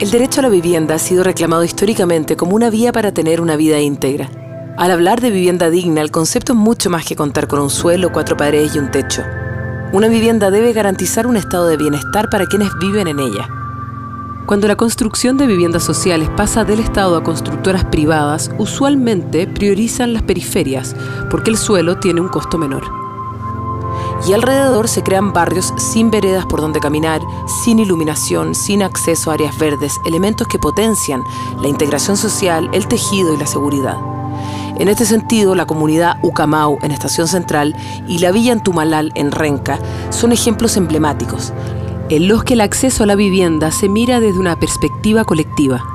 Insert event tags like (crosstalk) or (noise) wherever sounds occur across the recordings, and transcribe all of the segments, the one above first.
El derecho a la vivienda ha sido reclamado históricamente como una vía para tener una vida íntegra. Al hablar de vivienda digna, el concepto es mucho más que contar con un suelo, cuatro paredes y un techo. Una vivienda debe garantizar un estado de bienestar para quienes viven en ella. Cuando la construcción de viviendas sociales pasa del Estado a constructoras privadas, usualmente priorizan las periferias, porque el suelo tiene un costo menor. Y alrededor se crean barrios sin veredas por donde caminar, sin iluminación, sin acceso a áreas verdes, elementos que potencian la integración social, el tejido y la seguridad. En este sentido, la comunidad Ucamau en Estación Central y la Villa Antumalal en Renca son ejemplos emblemáticos, en los que el acceso a la vivienda se mira desde una perspectiva colectiva.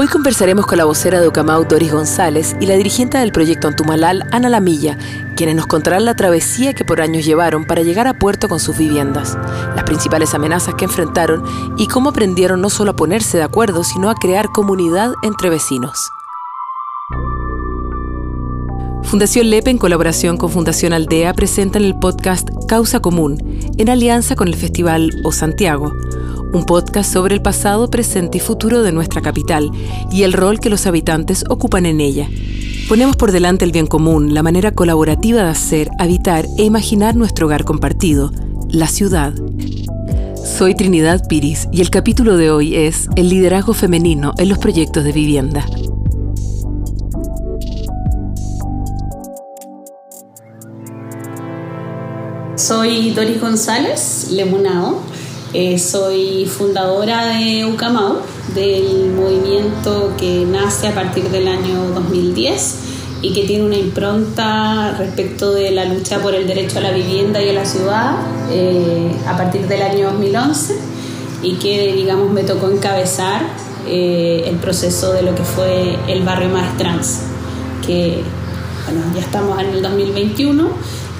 Hoy conversaremos con la vocera de Ucamau, Doris González, y la dirigente del proyecto Antumalal, Ana Lamilla, quienes nos contarán la travesía que por años llevaron para llegar a puerto con sus viviendas, las principales amenazas que enfrentaron y cómo aprendieron no solo a ponerse de acuerdo, sino a crear comunidad entre vecinos. Fundación Lepe, en colaboración con Fundación Aldea, presentan el podcast Causa Común, en alianza con el Festival O Santiago, un podcast sobre el pasado, presente y futuro de nuestra capital y el rol que los habitantes ocupan en ella. Ponemos por delante el bien común, la manera colaborativa de hacer, habitar e imaginar nuestro hogar compartido, la ciudad. Soy Trinidad Piris y el capítulo de hoy es El liderazgo femenino en los proyectos de vivienda. Soy Doris González Lemunao, eh, soy fundadora de UCAMAU, del movimiento que nace a partir del año 2010 y que tiene una impronta respecto de la lucha por el derecho a la vivienda y a la ciudad eh, a partir del año 2011 y que digamos me tocó encabezar eh, el proceso de lo que fue el barrio Maestrans, que bueno, ya estamos en el 2021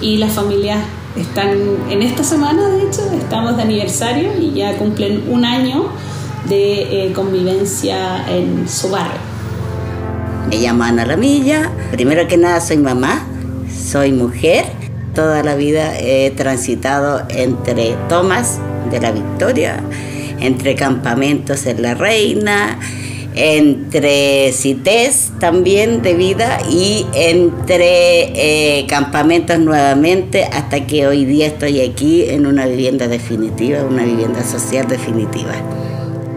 y las familias están en esta semana, de hecho, estamos de aniversario y ya cumplen un año de eh, convivencia en su barrio. Me llamo Ana Ramilla. Primero que nada soy mamá, soy mujer. Toda la vida he transitado entre tomas de la Victoria, entre campamentos en La Reina, entre CITES también de vida y entre eh, campamentos nuevamente hasta que hoy día estoy aquí en una vivienda definitiva, una vivienda social definitiva.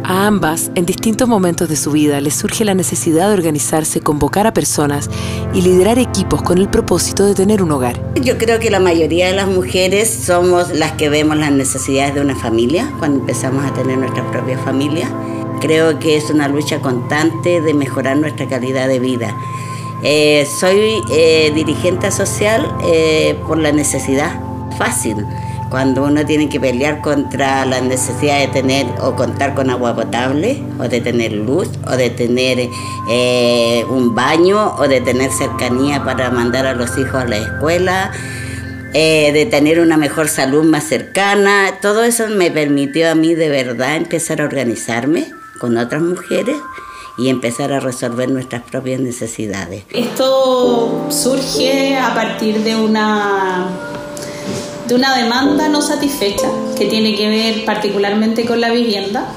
A ambas, en distintos momentos de su vida, les surge la necesidad de organizarse, convocar a personas y liderar equipos con el propósito de tener un hogar. Yo creo que la mayoría de las mujeres somos las que vemos las necesidades de una familia cuando empezamos a tener nuestra propia familia Creo que es una lucha constante de mejorar nuestra calidad de vida. Eh, soy eh, dirigente social eh, por la necesidad fácil. Cuando uno tiene que pelear contra la necesidad de tener o contar con agua potable, o de tener luz, o de tener un baño, o de tener cercanía para mandar a los hijos a la escuela, de tener una mejor salud más cercana. Todo eso me permitió a mí de verdad empezar a organizarme con otras mujeres y empezar a resolver nuestras propias necesidades. Esto surge a partir de una de una demanda no satisfecha que tiene que ver particularmente con la vivienda.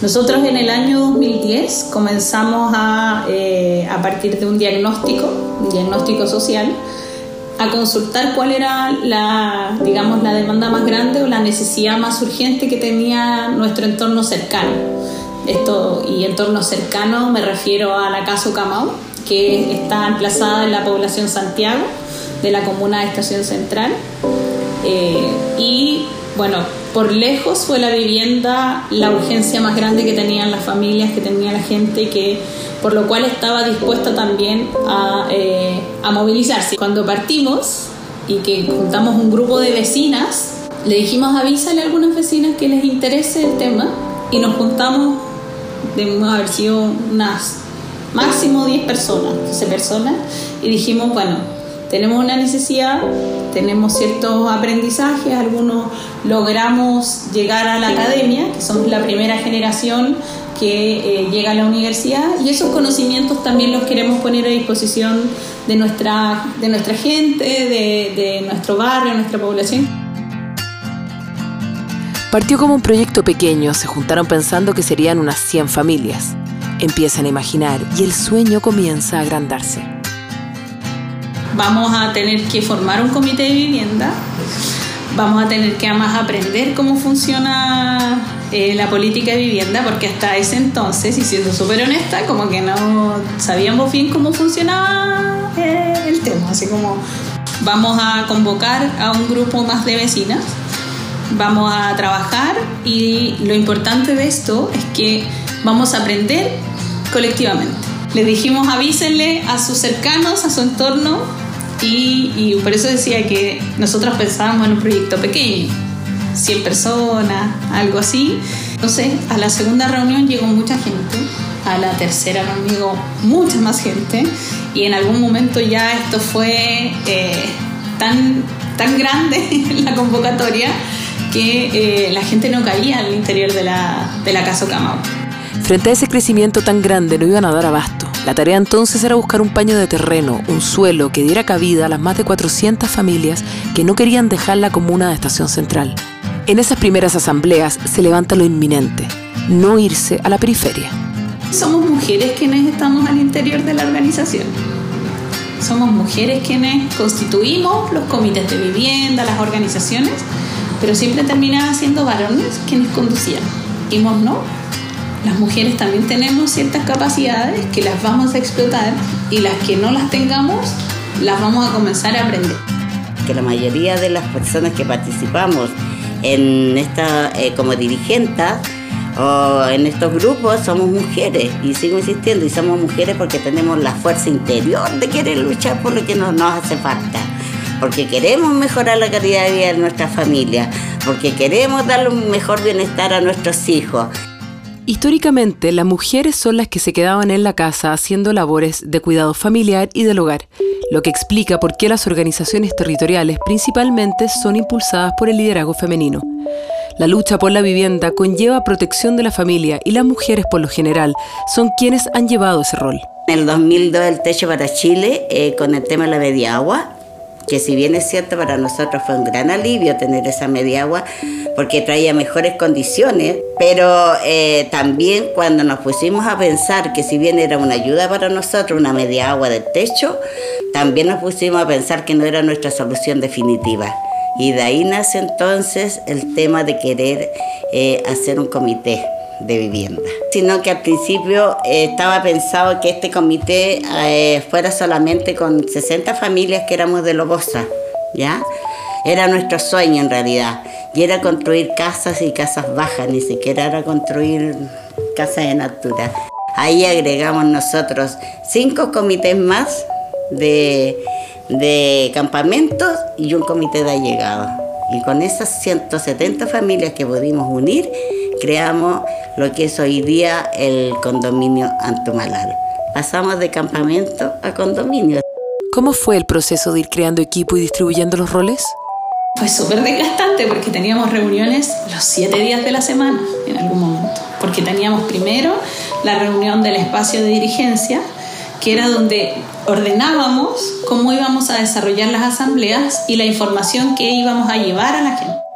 Nosotros en el año 2010 comenzamos a, eh, a partir de un diagnóstico, un diagnóstico social, a consultar cuál era la, digamos, la demanda más grande o la necesidad más urgente que tenía nuestro entorno cercano esto y entorno cercano me refiero a la Casa Ucamau, que está emplazada en la población Santiago, de la comuna de Estación Central. Eh, y bueno, por lejos fue la vivienda la urgencia más grande que tenían las familias, que tenía la gente, que por lo cual estaba dispuesta también a, eh, a movilizarse. Cuando partimos y que juntamos un grupo de vecinas, le dijimos avísale a algunas vecinas que les interese el tema y nos juntamos debemos haber sido unas máximo 10 personas, 12 personas, y dijimos, bueno, tenemos una necesidad, tenemos ciertos aprendizajes, algunos logramos llegar a la academia, que somos la primera generación que eh, llega a la universidad, y esos conocimientos también los queremos poner a disposición de nuestra, de nuestra gente, de, de nuestro barrio, nuestra población. Partió como un proyecto pequeño, se juntaron pensando que serían unas 100 familias. Empiezan a imaginar y el sueño comienza a agrandarse. Vamos a tener que formar un comité de vivienda, vamos a tener que además aprender cómo funciona eh, la política de vivienda, porque hasta ese entonces, y siendo súper honesta, como que no sabíamos bien cómo funcionaba eh, el tema, así como vamos a convocar a un grupo más de vecinas vamos a trabajar y lo importante de esto es que vamos a aprender colectivamente. Les dijimos avísenle a sus cercanos, a su entorno y, por eso decía que nosotros pensábamos en un proyecto pequeño, 100 personas, algo así. Entonces a la segunda reunión llegó mucha gente, a la tercera reunión mucha más gente y en algún momento ya esto fue eh, tan, tan grande (laughs) la convocatoria que eh, la gente no caía al interior de la, de la Casa Camau. Frente a ese crecimiento tan grande no iban a dar abasto. La tarea entonces era buscar un paño de terreno, un suelo que diera cabida a las más de 400 familias que no querían dejar la comuna de Estación Central. En esas primeras asambleas se levanta lo inminente, no irse a la periferia. Somos mujeres quienes estamos al interior de la organización. Somos mujeres quienes constituimos los comités de vivienda, las organizaciones, pero siempre terminaban siendo varones quienes conducían. Dijimos, no, las mujeres también tenemos ciertas capacidades que las vamos a explotar y las que no las tengamos las vamos a comenzar a aprender. Que la mayoría de las personas que participamos en esta, eh, como dirigentes o en estos grupos somos mujeres y sigo insistiendo y somos mujeres porque tenemos la fuerza interior de querer luchar por lo que nos hace falta porque queremos mejorar la calidad de vida de nuestra familia, porque queremos darle un mejor bienestar a nuestros hijos. Históricamente, las mujeres son las que se quedaban en la casa haciendo labores de cuidado familiar y del hogar, lo que explica por qué las organizaciones territoriales principalmente son impulsadas por el liderazgo femenino. La lucha por la vivienda conlleva protección de la familia y las mujeres por lo general son quienes han llevado ese rol. En el 2002 el techo para Chile eh, con el tema de la media agua que si bien es cierto para nosotros fue un gran alivio tener esa media agua porque traía mejores condiciones, pero eh, también cuando nos pusimos a pensar que si bien era una ayuda para nosotros una media agua del techo, también nos pusimos a pensar que no era nuestra solución definitiva. Y de ahí nace entonces el tema de querer eh, hacer un comité de vivienda, sino que al principio eh, estaba pensado que este comité eh, fuera solamente con 60 familias que éramos de Lobosa, ¿ya? Era nuestro sueño en realidad, y era construir casas y casas bajas, ni siquiera era construir casas en altura. Ahí agregamos nosotros cinco comités más de, de campamentos y un comité de allegado. Y con esas 170 familias que pudimos unir, creamos lo que es hoy día el condominio Antumalal. Pasamos de campamento a condominio. ¿Cómo fue el proceso de ir creando equipo y distribuyendo los roles? Fue súper desgastante porque teníamos reuniones los siete días de la semana en algún momento. Porque teníamos primero la reunión del espacio de dirigencia, que era donde ordenábamos cómo íbamos a desarrollar las asambleas y la información que íbamos a llevar a la gente.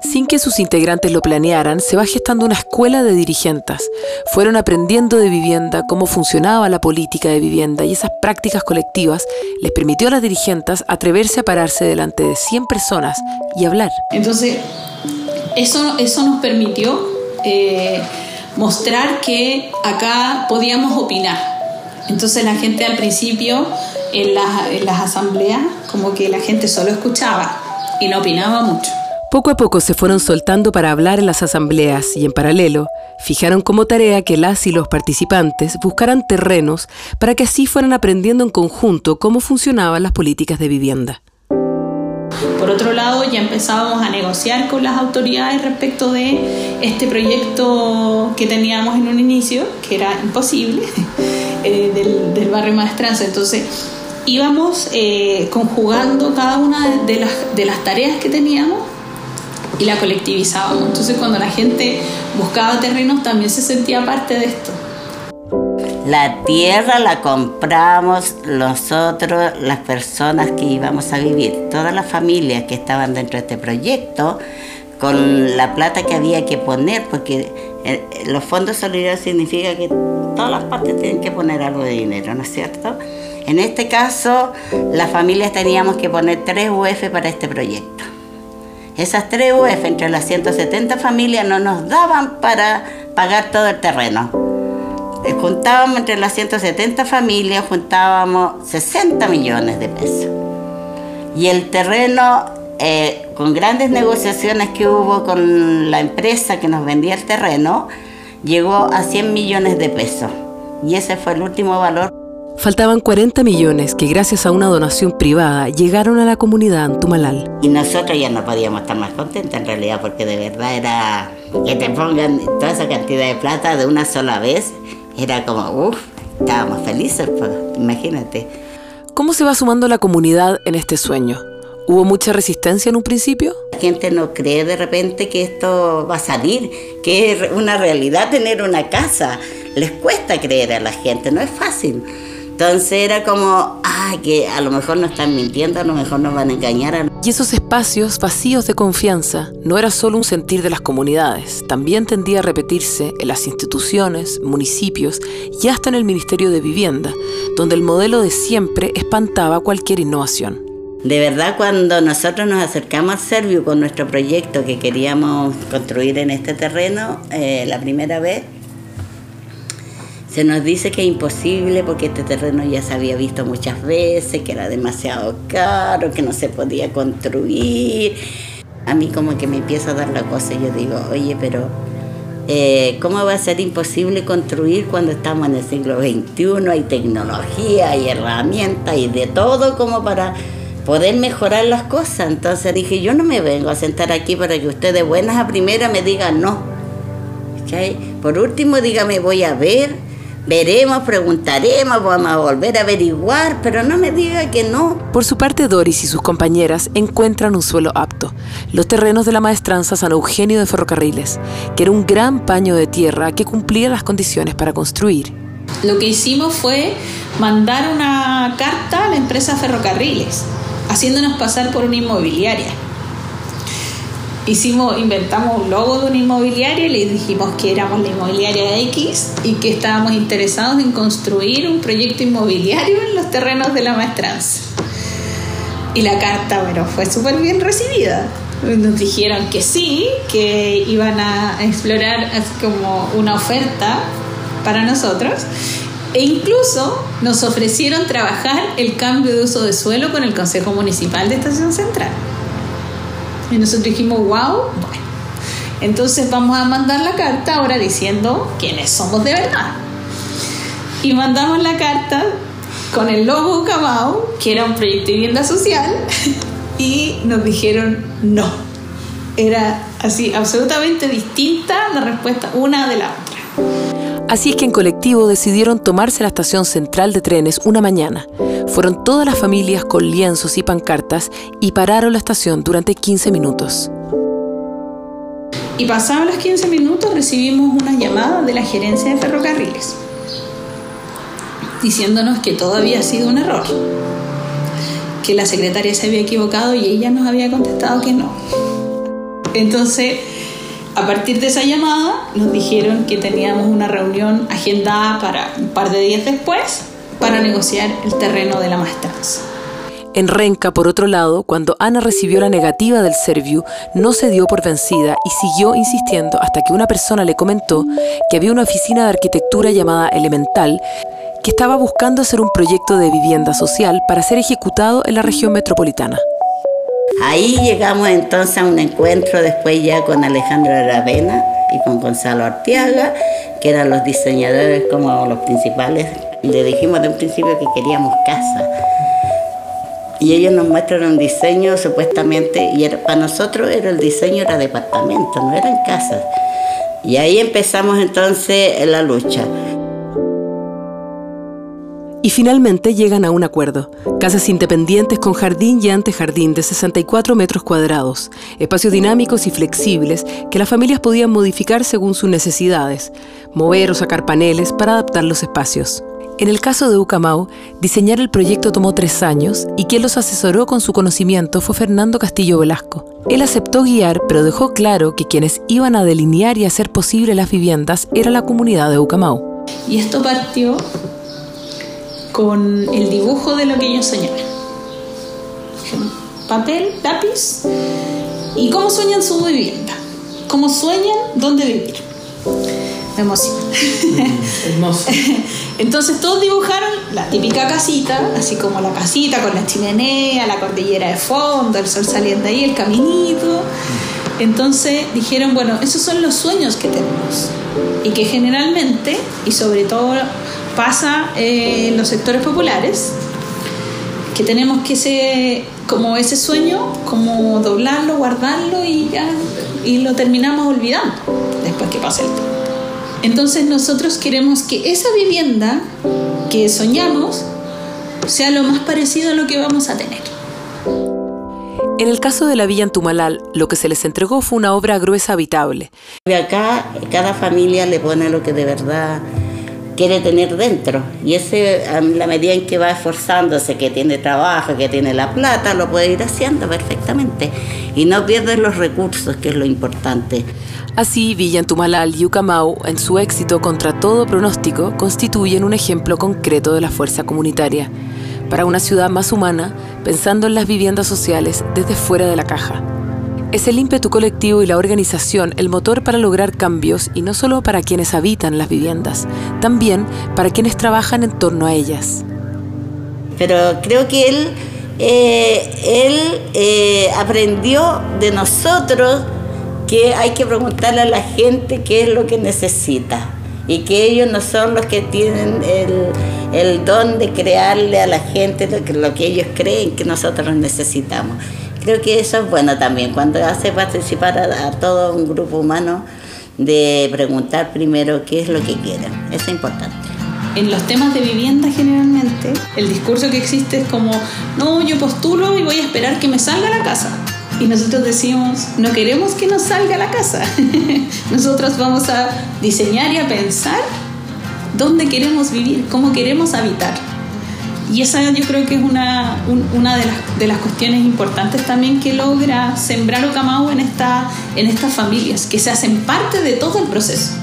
Sin que sus integrantes lo planearan, se va gestando una escuela de dirigentes. Fueron aprendiendo de vivienda, cómo funcionaba la política de vivienda y esas prácticas colectivas les permitió a las dirigentes atreverse a pararse delante de 100 personas y hablar. Entonces, eso, eso nos permitió eh, mostrar que acá podíamos opinar. Entonces la gente al principio en en las asambleas como que la gente solo escuchaba y no opinaba mucho. Poco a poco se fueron soltando para hablar en las asambleas y en paralelo fijaron como tarea que las y los participantes buscaran terrenos para que así fueran aprendiendo en conjunto cómo funcionaban las políticas de vivienda. Por otro lado, ya empezábamos a negociar con las autoridades respecto de este proyecto que teníamos en un inicio, que era imposible, (laughs) eh, del, barrio Maestranza. Entonces, íbamos eh, conjugando cada una de las, de las tareas que teníamos y la colectivizábamos. Entonces cuando la gente buscaba terrenos también se sentía parte de esto. La tierra la compramos nosotros, las personas que íbamos a vivir. Todas las familias que estaban dentro de este proyecto con la plata que había que poner, porque eh, los fondos solidarios significa que todas las partes tienen que poner algo de dinero, ¿no es cierto? En este caso, las familias teníamos que poner 3 UF para este proyecto. Esas 3 UF entre las 170 familias no nos daban para pagar todo el terreno. Eh, juntábamos entre las 170 familias, juntábamos 60 millones de pesos. Y el terreno, eh, con grandes negociaciones que hubo con la empresa que nos vendía el terreno, llegó a 100 millones de pesos. Y ese fue el último valor. Faltaban 40 millones que gracias a una donación privada llegaron a la comunidad Antumalal. Y nosotros ya no podíamos estar más contentos en realidad porque de verdad era que te pongan toda esa cantidad de plata de una sola vez. Era como, uff, estábamos felices, pues, imagínate. ¿Cómo se va sumando la comunidad en este sueño? ¿Hubo mucha resistencia en un principio? La gente no cree de repente que esto va a salir, que es una realidad tener una casa. Les cuesta creer a la gente, no es fácil. Entonces era como, ay, que a lo mejor nos están mintiendo, a lo mejor nos van a engañar. Y esos espacios vacíos de confianza no era solo un sentir de las comunidades, también tendía a repetirse en las instituciones, municipios y hasta en el Ministerio de Vivienda, donde el modelo de siempre espantaba cualquier innovación. De verdad, cuando nosotros nos acercamos al Servio con nuestro proyecto que queríamos construir en este terreno, eh, la primera vez, se nos dice que es imposible porque este terreno ya se había visto muchas veces, que era demasiado caro, que no se podía construir. A mí como que me empieza a dar la cosa y yo digo, oye, pero eh, ¿cómo va a ser imposible construir cuando estamos en el siglo XXI? Hay tecnología, hay herramientas y de todo como para poder mejorar las cosas. Entonces dije, yo no me vengo a sentar aquí para que usted de buenas a primeras me diga no. Por último, dígame, voy a ver Veremos, preguntaremos, vamos a volver a averiguar, pero no me diga que no. Por su parte, Doris y sus compañeras encuentran un suelo apto, los terrenos de la maestranza San Eugenio de Ferrocarriles, que era un gran paño de tierra que cumplía las condiciones para construir. Lo que hicimos fue mandar una carta a la empresa Ferrocarriles, haciéndonos pasar por una inmobiliaria hicimos, inventamos un logo de una inmobiliaria y le dijimos que éramos la inmobiliaria X y que estábamos interesados en construir un proyecto inmobiliario en los terrenos de la maestranza. Y la carta, bueno, fue súper bien recibida. Nos dijeron que sí, que iban a explorar como una oferta para nosotros. E incluso nos ofrecieron trabajar el cambio de uso de suelo con el Consejo Municipal de Estación Central. Y nosotros dijimos, wow, bueno. Entonces vamos a mandar la carta ahora diciendo quiénes somos de verdad. Y mandamos la carta con el logo Camao, que era un proyecto de vivienda social, (laughs) y nos dijeron no. Era así, absolutamente distinta la respuesta una de la. Así es que en colectivo decidieron tomarse la estación central de trenes una mañana fueron todas las familias con lienzos y pancartas y pararon la estación durante 15 minutos. Y pasados los 15 minutos recibimos una llamada de la gerencia de ferrocarriles diciéndonos que todo había sido un error, que la secretaria se había equivocado y ella nos había contestado que no. Entonces, a partir de esa llamada, nos dijeron que teníamos una reunión agendada para un par de días después para negociar el terreno de la maestranza. En Renca, por otro lado, cuando Ana recibió la negativa del Serviu, no se dio por vencida y siguió insistiendo hasta que una persona le comentó que había una oficina de arquitectura llamada Elemental que estaba buscando hacer un proyecto de vivienda social para ser ejecutado en la región metropolitana. Ahí llegamos entonces a un encuentro después ya con Alejandro Aravena y con Gonzalo Arteaga, que eran los diseñadores como los principales le dijimos de un principio que queríamos casa. Y ellos nos muestran un diseño supuestamente, y para nosotros era el diseño era departamento, no eran casas. Y ahí empezamos entonces la lucha. Y finalmente llegan a un acuerdo. Casas independientes con jardín y antejardín de 64 metros cuadrados, espacios dinámicos y flexibles que las familias podían modificar según sus necesidades, mover o sacar paneles para adaptar los espacios. En el caso de Ucamau, diseñar el proyecto tomó tres años y quien los asesoró con su conocimiento fue Fernando Castillo Velasco. Él aceptó guiar, pero dejó claro que quienes iban a delinear y hacer posible las viviendas era la comunidad de Ucamau. Y esto partió con el dibujo de lo que ellos soñaban. Papel, lápiz y cómo sueñan su vivienda, cómo sueñan dónde vivir. Me emociona. Hermoso. (laughs) Entonces todos dibujaron la típica casita, así como la casita con la chimenea, la cordillera de fondo, el sol saliendo ahí, el caminito. Entonces dijeron, bueno, esos son los sueños que tenemos y que generalmente, y sobre todo pasa en los sectores populares, que tenemos que ser como ese sueño, como doblarlo, guardarlo y ya, y lo terminamos olvidando después que pase el tiempo. Entonces nosotros queremos que esa vivienda que soñamos sea lo más parecido a lo que vamos a tener. En el caso de la villa en Tumalal, lo que se les entregó fue una obra gruesa habitable. De acá, cada familia le pone lo que de verdad quiere tener dentro. Y ese, a la medida en que va esforzándose, que tiene trabajo, que tiene la plata, lo puede ir haciendo perfectamente. Y no pierde los recursos, que es lo importante. Así, Villa Tumalal y en su éxito contra todo pronóstico, constituyen un ejemplo concreto de la fuerza comunitaria para una ciudad más humana, pensando en las viviendas sociales desde fuera de la caja. Es el ímpetu colectivo y la organización el motor para lograr cambios y no solo para quienes habitan las viviendas, también para quienes trabajan en torno a ellas. Pero creo que él, eh, él eh, aprendió de nosotros que hay que preguntarle a la gente qué es lo que necesita y que ellos no son los que tienen el, don de crearle a la gente lo que ellos creen que nosotros necesitamos. Creo que eso es bueno también, cuando hace participar a, todo un grupo humano de preguntar primero qué es lo que quieren. Eso es importante. En los temas de vivienda generalmente, el discurso que existe es como, no, yo postulo y voy a esperar que me salga la casa. Y nosotros decimos, no queremos que nos salga la casa. (laughs) nosotros vamos a diseñar y a pensar dónde queremos vivir, cómo queremos habitar. Y esa yo creo que es una, una de, las, de, las, cuestiones importantes también que logra sembrar Ocamau en, en estas familias, que se hacen parte de todo el proceso.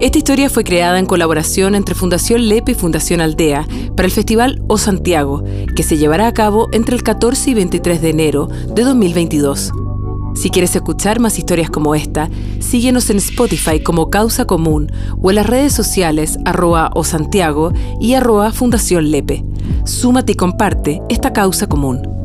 Esta historia fue creada en colaboración entre Fundación Lepe y Fundación Aldea para el Festival O Santiago, que se llevará a cabo entre el 14 y 23 de enero de 2022. Si quieres escuchar más historias como esta, síguenos en Spotify como Causa Común o en las redes sociales arroba o Santiago y arroba Fundación Lepe. Súmate y comparte esta causa común.